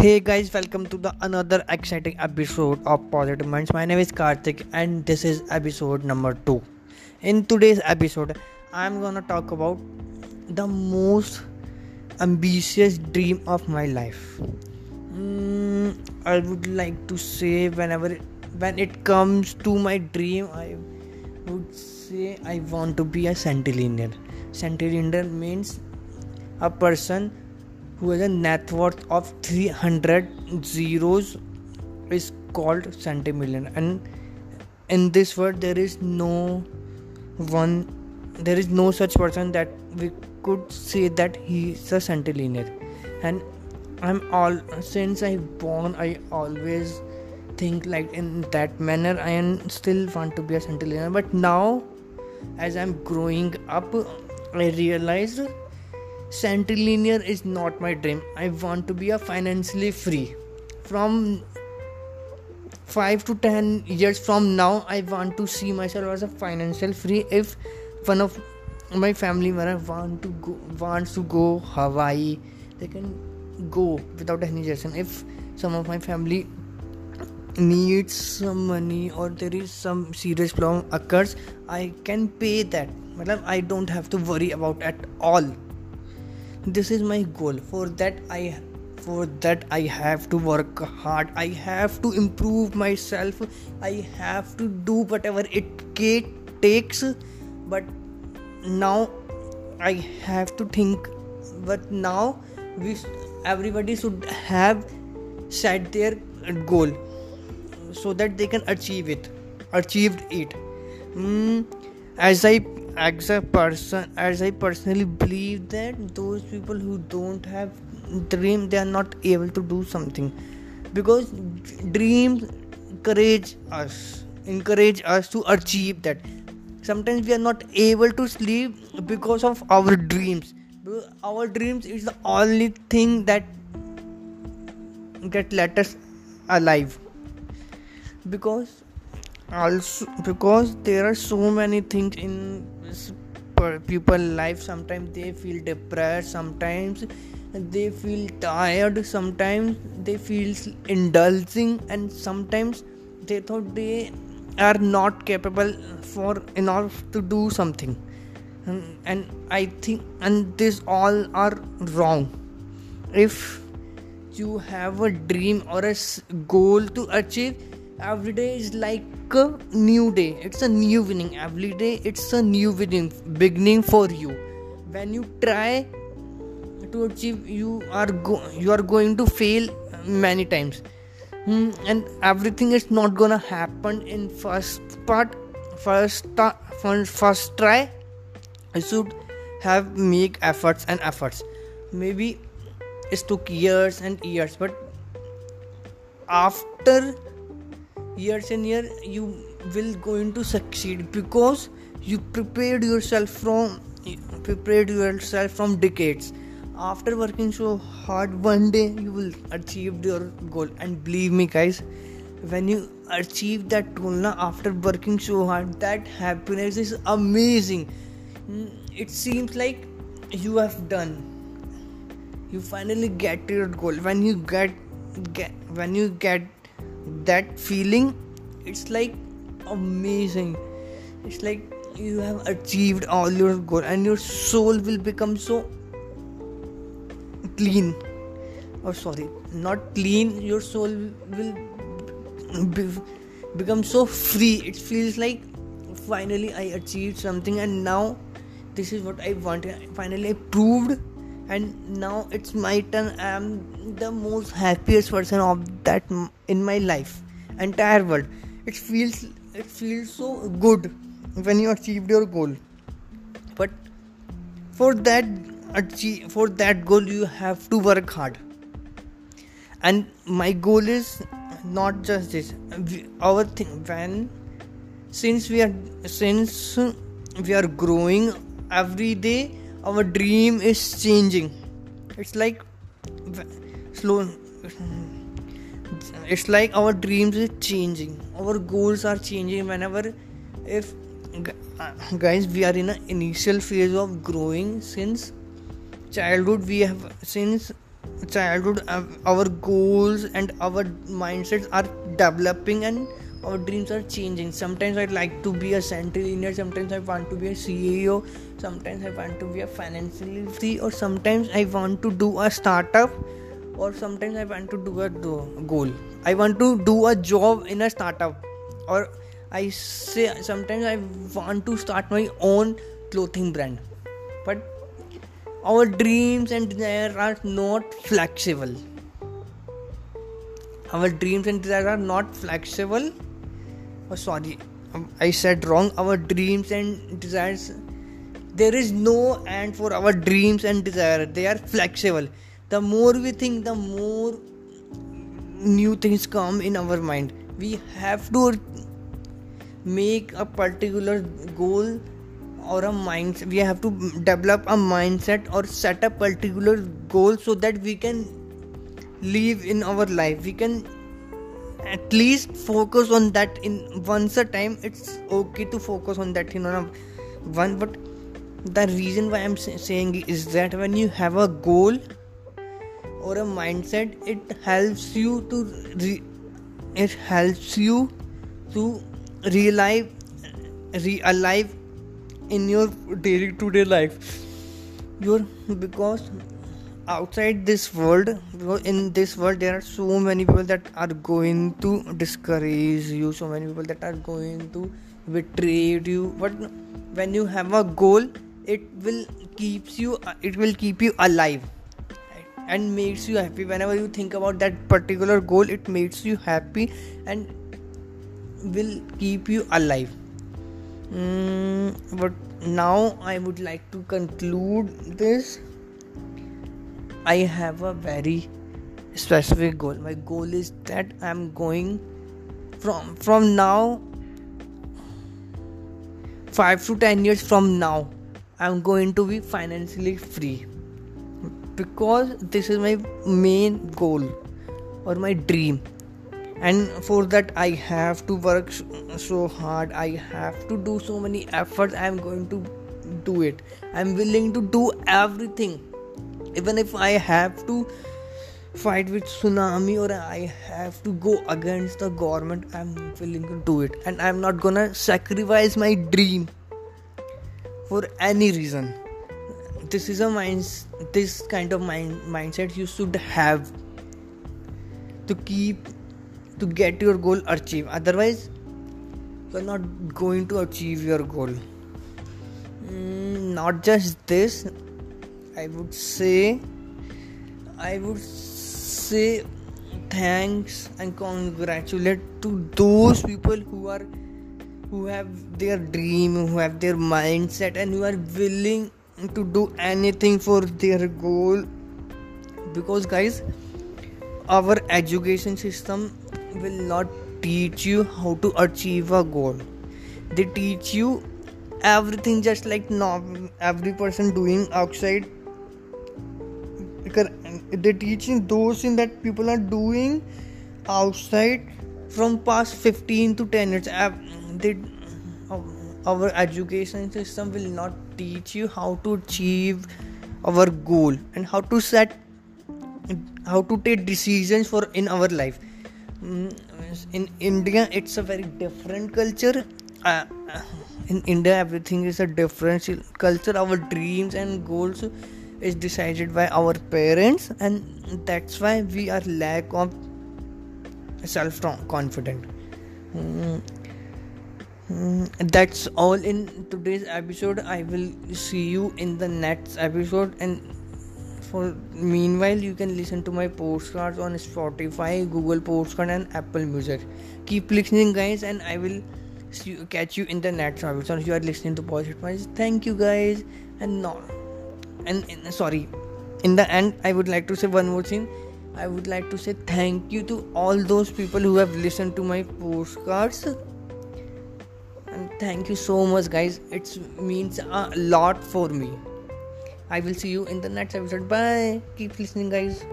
Hey guys, welcome to the another exciting episode of Positive Minds. My name is Karthik and this is episode number 2. In today's episode, I'm going to talk about the most ambitious dream of my life. Mm, I would like to say whenever when it comes to my dream, I would say I want to be a centillionaire. Centillionaire means a person who has a net worth of 300 zeros is called centimillion. And in this world there is no one there is no such person that we could say that he is a centillionaire. And i'm all since i born i always think like in that manner. I am still want to be a centillionaire. But now as i'm growing up i realized centillionaire is not my dream. I want to be a financially free. From 5 to 10 years from now i want to see myself as a financial free. If one of my family member want to go wants to go hawaii they can go without any hesitation if some of my family needs some money or there is some serious problem occurs i can pay that. I don't have to worry about at all this is my goal. For that i for that i have to work hard. I have to improve myself. I have to do whatever it takes. But now i have to think. But now we everybody should have set their goal so that they can achieve it achieved it. Mm, as i as a person as i personally believe that those people who don't have dream they are not able to do something. Because dreams encourage us encourage us to achieve that. Sometimes we are not able to sleep because of our dreams. Our dreams is the only thing that get let us alive. Because also because there are so many things in people life. Sometimes they feel depressed sometimes they feel tired sometimes they feel indulging and sometimes they thought they are not capable for enough to do something. And, and i think and this all are wrong. If you have a dream or a goal to achieve every day is like a new day. It's a new winning. Every day it's a new winning beginning for you. When you try to achieve you are go- you are going to fail many times. Hmm, and everything is not gonna happen in first part first ta- first try. I should have make efforts and efforts. Maybe it took years and years but after years and years you will going to succeed because you prepared yourself from prepared yourself from decades. After working so hard one day you will achieve your goal. And believe me guys when you achieve that goal now after working so hard that happiness is amazing. Hmm, it seems like you have done. You finally get your goal. When you get, get when you get that feeling it's like amazing. It's like you have achieved all your goal and your soul will become so clean. Or sorry not clean your soul will be, become so free. It feels like finally i achieved something and now this is what i wanted finally i proved and now it's my turn. I am the most happiest person of that in my life entire world. It feels it feels so good when you achieved your goal. But for that achieve for that goal you have to work hard. And my goal is not just this. Our thing when since we are since we are growing every day our dream is changing. It's like slow it's like our dreams is changing. Our goals are changing whenever if guys we are in an initial phase of growing since childhood we have since childhood our goals and our mindsets are developing and our dreams are changing. Sometimes i like to be a central engineer sometimes i want to be a ceo sometimes i want to be a financially free or sometimes i want to do a startup or sometimes i want to do a goal. I want to do a job in a startup. Or i say sometimes i want to start my own clothing brand. But our dreams and desires are not flexible. Our dreams and desires are not flexible oh sorry. Um, i said wrong. Our dreams and desires there is no end for our dreams and desire. They are flexible. The more we think the more new things come in our mind. We have to make a particular goal or a mind. We have to develop a mindset or set a particular goal so that we can live in our life. We can at least focus on that in once a time it's okay to focus on that you know one but the reason why i'm saying is that when you have a goal or a mindset it helps you to re- it helps you to realize realive in your daily to day life. Your because outside this world in this world there are so many people that are going to discourage you so many people that are going to betray you. But when you have a goal it will keeps you it will keep you alive and makes you happy. Whenever you think about that particular goal it makes you happy and will keep you alive. Mm, but now i would like to conclude this I have a very specific goal. My goal is that I'm going from from now 5 to 10 years from now I'm going to be financially free. Because this is my main goal or my dream. And for that I have to work so hard. I have to do so many efforts. I'm going to do it. I'm willing to do everything even if i have to fight with tsunami or i have to go against the government i'm willing to do it. And i'm not gonna sacrifice my dream for any reason. This is a mind this kind of mind mindset you should have to keep to get your goal achieved. Otherwise you're not going to achieve your goal. Mm, not just this I would say I would say thanks and congratulate to those people who are who have their dream who have their mindset and who are willing to do anything for their goal. Because guys our education system will not teach you how to achieve a goal. They teach you everything just like every person doing outside they're teaching those things that people are doing outside from past 15 to 10 years. They, our education system will not teach you how to achieve our goal and how to set how to take decisions for in our life. Mm, in india it's a very different culture. Uh, in india everything is a different. Culture our dreams and goals is decided by our parents and that's why we are lack of self confident mm. mm. that's all in today's episode. I will see you in the next episode. And for meanwhile you can listen to my postcards on spotify google postcard and apple music. Keep listening guys and i will catch you in the next episode. You are listening to positive thank you guys and not and, and sorry in the end i would like to say one more thing. I would like to say thank you to all those people who have listened to my postcards. And thank you so much guys. It means a lot for me. I will see you in the next episode. Bye. Keep listening guys